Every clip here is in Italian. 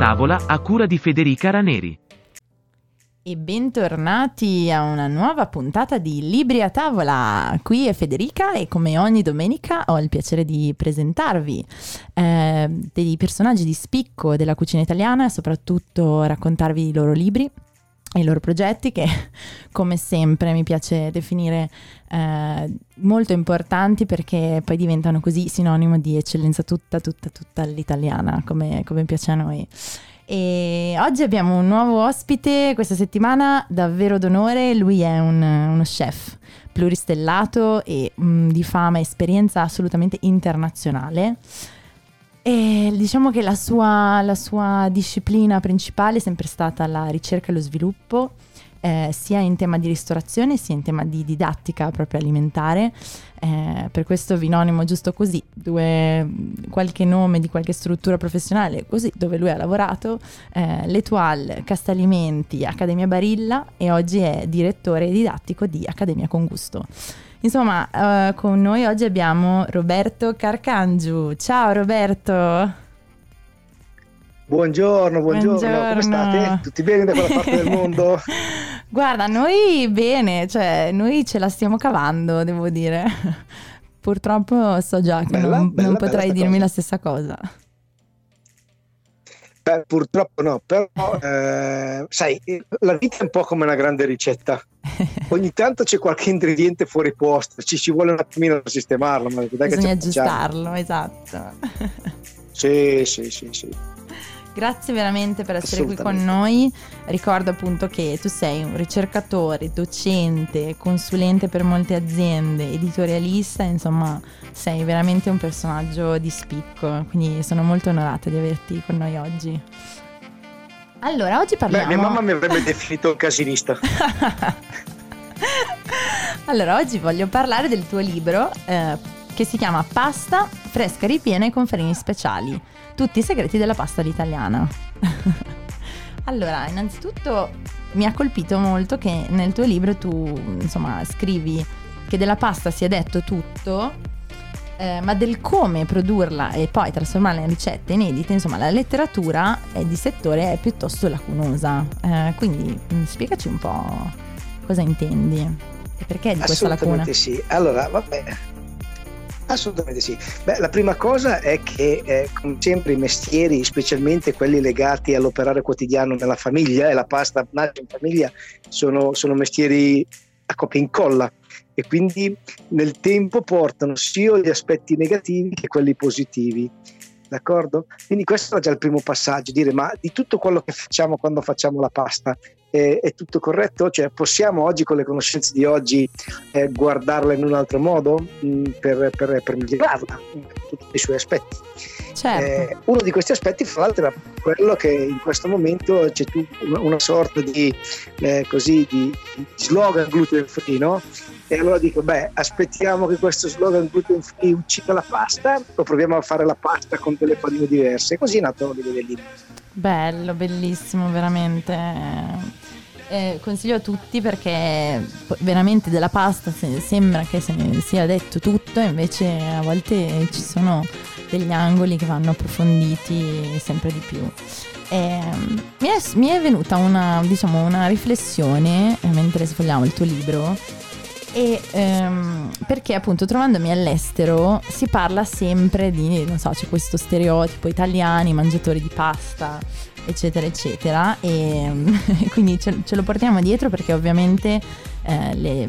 tavola a cura di Federica Raneri. E bentornati a una nuova puntata di Libri a tavola. Qui è Federica e come ogni domenica ho il piacere di presentarvi eh, dei personaggi di spicco della cucina italiana e soprattutto raccontarvi i loro libri i loro progetti che come sempre mi piace definire eh, molto importanti perché poi diventano così sinonimo di eccellenza tutta, tutta, tutta l'italiana come, come piace a noi. E oggi abbiamo un nuovo ospite questa settimana, davvero d'onore. Lui è un, uno chef pluristellato e mh, mm, di fama e esperienza assolutamente internazionale. E diciamo che la sua, la sua disciplina principale è sempre stata la ricerca e lo sviluppo eh, sia in tema di ristorazione sia in tema di didattica proprio alimentare. Eh, per questo vi nomino giusto così due, qualche nome di qualche struttura professionale così dove lui ha lavorato, eh, l'Etoile, Castalimenti, Accademia Barilla e oggi è direttore didattico di Accademia con Gusto. Insomma, uh, con noi oggi abbiamo Roberto Carcangiu. Ciao Roberto! Buongiorno, buongiorno, buongiorno, come state? Tutti bene da quella parte del mondo? Guarda, noi bene, cioè noi ce la stiamo cavando, devo dire. Purtroppo so già che bella, non, bella, non potrai dirmi cosa. la stessa cosa. Beh, purtroppo no, però eh, sai, la vita è un po' come una grande ricetta. Ogni tanto c'è qualche ingrediente fuori posto, ci, ci vuole un attimino per sistemarlo. Ma dai Bisogna aggiustarlo, esatto. Sì, sì, sì, sì. Grazie veramente per essere qui con noi. Ricordo appunto che tu sei un ricercatore, docente, consulente per molte aziende, editorialista, insomma sei veramente un personaggio di spicco, quindi sono molto onorata di averti con noi oggi. Allora, oggi parliamo... Beh, mia mamma mi avrebbe definito un casinista. allora, oggi voglio parlare del tuo libro eh, che si chiama Pasta, fresca ripiena e conferimi speciali tutti i segreti della pasta all'italiana. allora, innanzitutto mi ha colpito molto che nel tuo libro tu, insomma, scrivi che della pasta si è detto tutto, eh, ma del come produrla e poi trasformarla in ricette inedite, insomma, la letteratura di settore è piuttosto lacunosa. Eh, quindi mm, spiegaci un po' cosa intendi e perché di questa lacuna. sì. Allora, vabbè, Assolutamente sì. Beh, la prima cosa è che, eh, come sempre, i mestieri, specialmente quelli legati all'operare quotidiano nella famiglia, e la pasta nasce in famiglia, sono, sono mestieri a copia e incolla e quindi nel tempo portano sia gli aspetti negativi che quelli positivi. D'accordo? Quindi questo è già il primo passaggio, dire ma di tutto quello che facciamo quando facciamo la pasta è, è tutto corretto? Cioè possiamo oggi con le conoscenze di oggi eh, guardarla in un altro modo mh, mm, per, per, per migliorarla in tutti i suoi aspetti? Certo. Eh, uno di questi aspetti, fra l'altro, è quello che in questo momento c'è una, una sorta di, eh, così, di slogan gluten free, no? E allora dico, beh, aspettiamo che questo slogan gluten free uccida la pasta o proviamo a fare la pasta con delle farine diverse. Così è nato l'idea libro. Bello, bellissimo, veramente. Eh, consiglio a tutti perché veramente della pasta sembra che se ne sia detto tutto, invece a volte ci sono degli angoli che vanno approfonditi sempre di più. E, mi, è, mi, è, venuta una, diciamo, una riflessione eh, mentre sfogliamo il tuo libro e ehm, perché appunto trovandomi all'estero si parla sempre di, non so, c'è questo stereotipo italiani, mangiatori di pasta, eccetera, eccetera, e quindi ce, ce lo portiamo dietro perché ovviamente eh, le,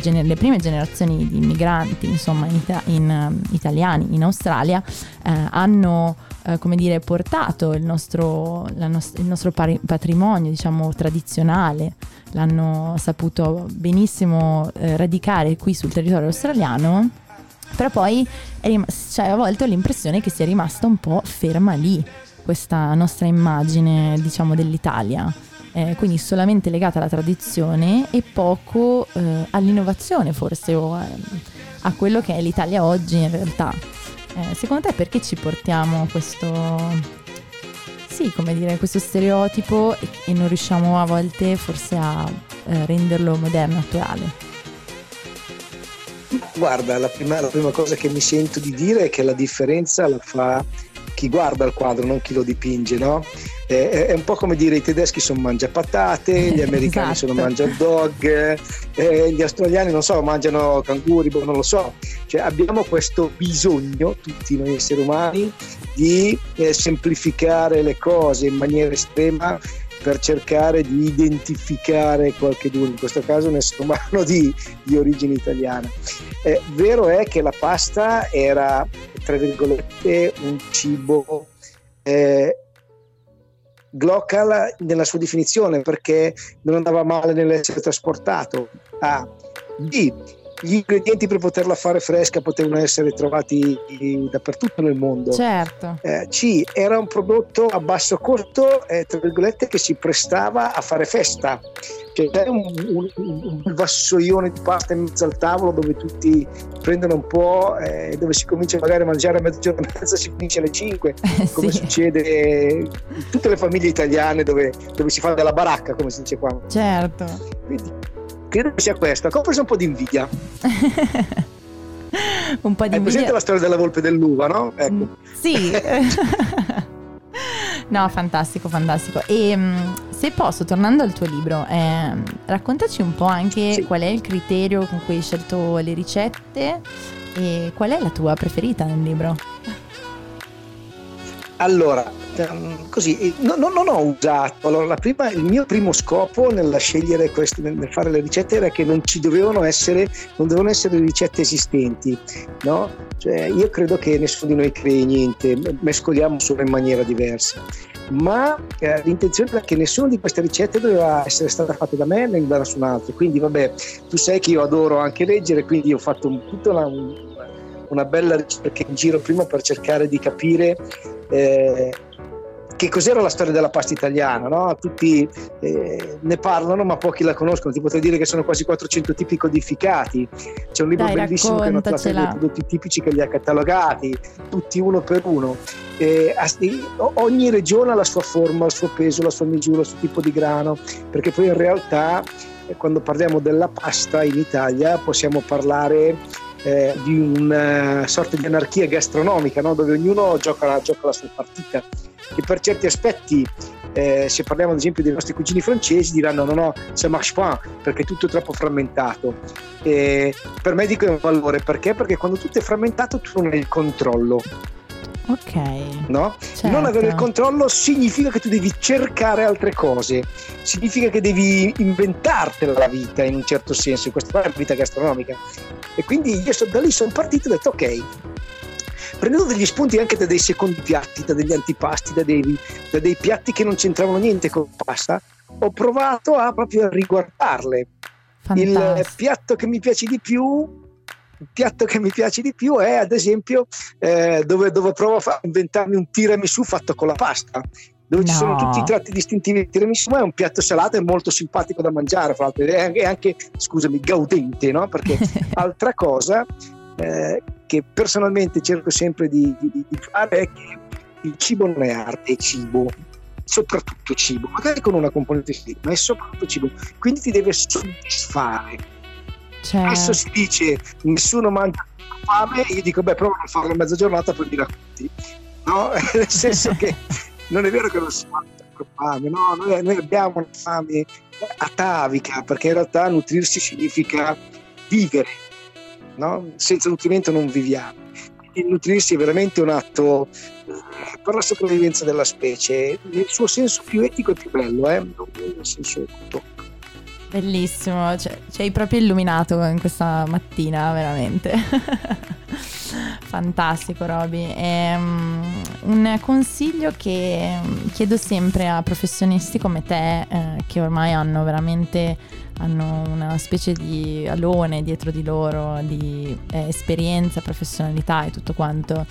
gener- le, prime generazioni di immigranti, insomma, in, ita- in uh, italiani in Australia, eh, hanno eh, come dire, portato il nostro, nost- il nostro pari- patrimonio, diciamo, tradizionale, l'hanno saputo benissimo eh, radicare qui sul territorio australiano, però poi rim- cioè, a volte ho l'impressione che sia rimasta un po' ferma lì questa nostra immagine, diciamo, dell'Italia. Eh, quindi solamente legata alla tradizione e poco eh, all'innovazione forse o a, a, quello che è l'Italia oggi in realtà. Eh, secondo te perché ci portiamo questo, sì, dire, questo stereotipo e, e non riusciamo a volte forse a eh, renderlo moderno, attuale? Guarda, la prima, la prima cosa che mi sento di dire è che la differenza la fa chi guarda il quadro, non chi lo dipinge, no? È un po' come dire i tedeschi sono mangia patate, gli americani esatto. sono mangia dog, eh, gli australiani non so, mangiano canguri, boh, non lo so. Cioè, abbiamo questo bisogno, tutti noi esseri umani, di eh, semplificare le cose in maniera estrema per cercare di identificare qualcuno, in questo caso un essere umano di, di origine italiana. Eh, vero è che la pasta era, tra virgolette, un cibo eh, local nella sua definizione perché non andava male nell'essere trasportato. A. B gli ingredienti per poterla fare fresca potevano essere trovati dappertut nel mondo. Certo. Eh, C, era un prodotto a basso costo, eh, tra virgolette, che si prestava a fare festa. Cioè, c'è un, un, un, vassoione di pasta in mezzo al tavolo dove tutti prendono un po', eh, dove si comincia magari a mangiare a mezzogiorno e mezza, si finisce alle 5, come sì. succede in tutte le famiglie italiane dove, dove si fa della baracca, come si dice qua. Certo. Quindi, credo che sia questo. Ho preso un po' di invidia. un po' di Hai presente la storia della volpe dell'uva, no? Ecco. Mm, sì. no, fantastico, fantastico. E mm, se posso, tornando al tuo libro, eh, raccontaci un po' anche sì. qual è il criterio con cui hai scelto le ricette e qual è la tua preferita nel libro. Allora, ehm, così, no, no, non ho usato. Allora, prima, il mio primo scopo nel scegliere queste, nel fare le ricette era che non ci dovevano essere, non dovevano essere ricette esistenti. No? Cioè, io credo che nessuno di noi crei niente, mescoliamo solo in maniera diversa. Ma eh, l'intenzione era che nessuna di queste ricette doveva essere stata fatta da me né da nessun altro. Quindi, vabbè, tu sai che io adoro anche leggere, quindi ho fatto un, tutta una, una bella ricerca in giro prima per cercare di capire eh, che cos'era la storia della pasta italiana, no? tutti eh, ne parlano ma pochi la conoscono, ti potrei dire che sono quasi 400 tipi codificati, c'è un libro Dai, bellissimo che tratto dei prodotti tipici che li ha catalogati, tutti uno per uno, eh, ogni regione ha la sua forma, il suo peso, la sua misura, il suo tipo di grano, perché poi in realtà eh, quando parliamo della pasta in Italia possiamo parlare eh, di una sorta di anarchia gastronomica no? dove ognuno gioca, gioca, la sua partita che per certi aspetti eh, se parliamo ad esempio dei nostri cugini francesi diranno no no ça marche pas perché tutto è troppo frammentato e per me dico è un valore perché? perché quando tutto è frammentato tu non hai il controllo Ok. No? Certo. Non avere il controllo significa che tu devi cercare altre cose, significa che devi inventartela la vita in un certo senso, questa è la vita gastronomica. E quindi io so, da lì sono partito e ho detto ok, prendendo degli spunti anche da dei secondi piatti, da degli antipasti, da dei, da dei piatti che non c'entravano niente con pasta, ho provato a proprio riguardarle. Fantastico. Il piatto che mi piace di più il piatto che mi piace di più è ad esempio eh, dove, dove, provo a inventarmi un tiramisù fatto con la pasta dove no. ci sono tutti i tratti distintivi del tiramisù è un piatto salato e molto simpatico da mangiare fra l'altro è anche scusami gaudente no? perché altra cosa eh, che personalmente cerco sempre di, di, di fare è che il cibo non è arte, è cibo soprattutto cibo, magari con una componente fisica, ma è soprattutto cibo, quindi ti deve soddisfare Certo. Adesso si dice nessuno mangia fame, io dico beh prova a farlo a mezza giornata poi mi racconti. No? Nel senso che non è vero che non si per fame, no? Noi, noi abbiamo una fame atavica perché in realtà nutrirsi significa vivere, no? senza nutrimento non viviamo. Quindi nutrirsi è veramente un atto eh, per la sopravvivenza della specie, nel suo senso più etico e più bello, eh? nel senso tutto. Bellissimo, cioè, ci hai proprio illuminato in questa mattina, veramente. Fantastico, Roby. Um, un consiglio che chiedo sempre a professionisti come te, eh, che ormai hanno veramente hanno una specie di alone dietro di loro, di eh, esperienza, professionalità e tutto quanto.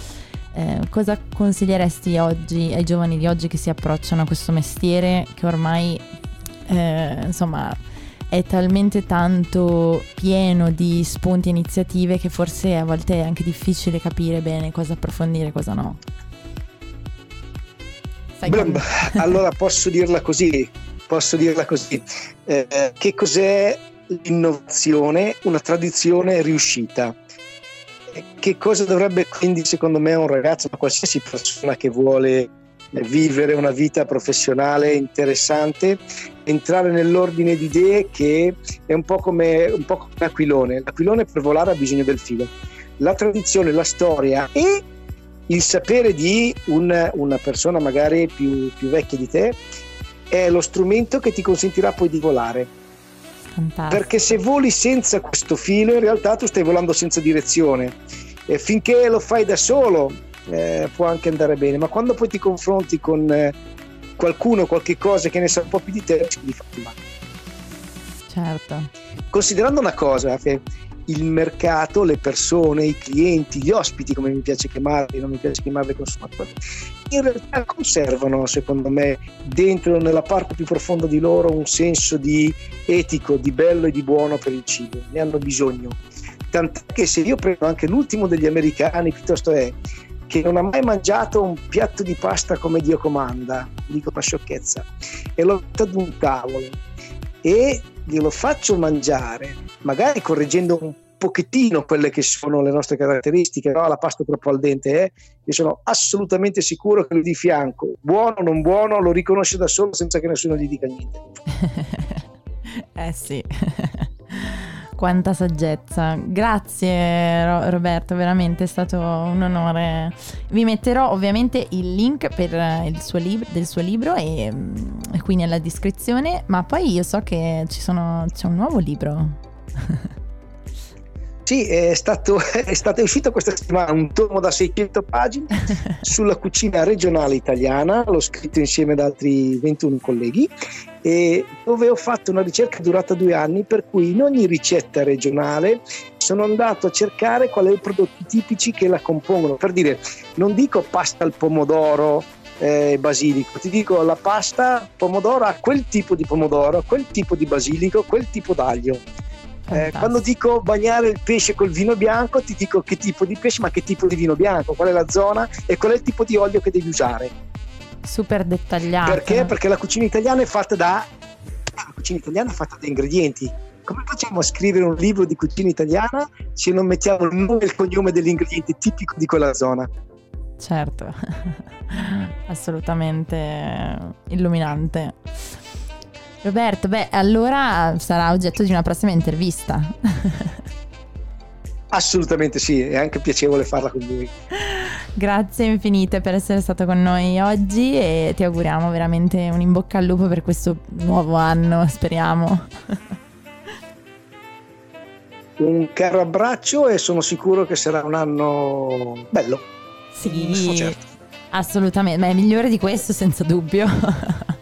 Eh, cosa consiglieresti oggi ai giovani di oggi che si approcciano a questo mestiere che ormai, eh, insomma, è talmente tanto pieno di spunti e iniziative che forse a volte è anche difficile capire bene cosa approfondire e cosa no. Beh, allora posso dirla così, posso dirla così. Eh, che cos'è l'innovazione? Una tradizione riuscita. Che cosa dovrebbe quindi secondo me un ragazzo, ma qualsiasi persona che vuole vivere una vita professionale interessante, entrare nell'ordine di idee che è un po' come un po' come l'aquilone. L'aquilone per volare ha bisogno del filo. La tradizione, la storia e il sapere di un, una persona magari più, più vecchia di te è lo strumento che ti consentirà poi di volare. Fantastico. Perché se voli senza questo filo, in realtà tu stai volando senza direzione. E finché lo fai da solo, eh, può anche andare bene, ma quando poi ti confronti con eh, qualcuno, qualche cosa che ne sa un po' più di te, di farti male. Certo. Considerando una cosa, che il mercato, le persone, i clienti, gli ospiti, come mi piace chiamarli, non mi piace chiamarli consumatori, in realtà conservano, secondo me, dentro nella parte più profonda di loro un senso di etico, di bello e di buono per il cibo, ne hanno bisogno. Tant'è che se io prendo anche l'ultimo degli americani, piuttosto è che non ha mai mangiato un piatto di pasta come Dio comanda, dico una sciocchezza, e l'ho messo ad un tavolo e glielo faccio mangiare, magari correggendo un pochettino quelle che sono le nostre caratteristiche, no? la pasta troppo al dente, eh? io sono assolutamente sicuro che lui di fianco, buono o non buono, lo riconosce da solo senza che nessuno gli dica niente. eh sì. Quanta saggezza. Grazie Roberto, veramente è stato un onore. Vi metterò ovviamente il link il suo lib- del suo libro e, e qui nella descrizione, ma poi io so che sono, c'è un nuovo libro. Sì, è stato, è stato uscito questa settimana un tomo da 600 pagine sulla cucina regionale italiana, l'ho scritto insieme ad altri 21 colleghi, dove ho fatto una ricerca durata due anni per cui in ogni ricetta regionale sono andato a cercare quali sono i prodotti tipici che la compongono. Per dire, non dico pasta al pomodoro, eh, basilico. Ti dico la pasta pomodoro ha quel tipo di pomodoro, quel tipo di basilico, quel tipo d'aglio. Eh, quando dico bagnare il pesce col vino bianco, ti dico che tipo di pesce, ma che tipo di vino bianco, qual è la zona e qual è il tipo di olio che devi usare. Super dettagliato. Perché? Perché la cucina italiana è fatta da la cucina italiana è fatta da ingredienti. Come facciamo a scrivere un libro di cucina italiana se non mettiamo il nome e il cognome dell'ingrediente tipico di quella zona? Certo, assolutamente illuminante. Roberto, beh, allora sarà oggetto di una prossima intervista. Assolutamente sì, è anche piacevole farla con lui. Grazie infinite per essere stato con noi oggi e ti auguriamo veramente un in bocca al lupo per questo nuovo anno, speriamo. Un caro abbraccio e sono sicuro che sarà un anno bello. Sì, certo. assolutamente, ma è migliore di questo senza dubbio.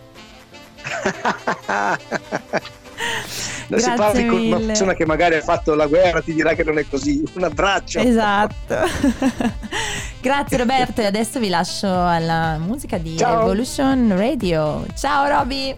Non si parli con una persona che magari ha fatto la guerra, ti dirà che non è così. Un abbraccio. Esatto. Grazie Roberto e adesso vi lascio alla musica di Ciao. Evolution Radio. Ciao Roby.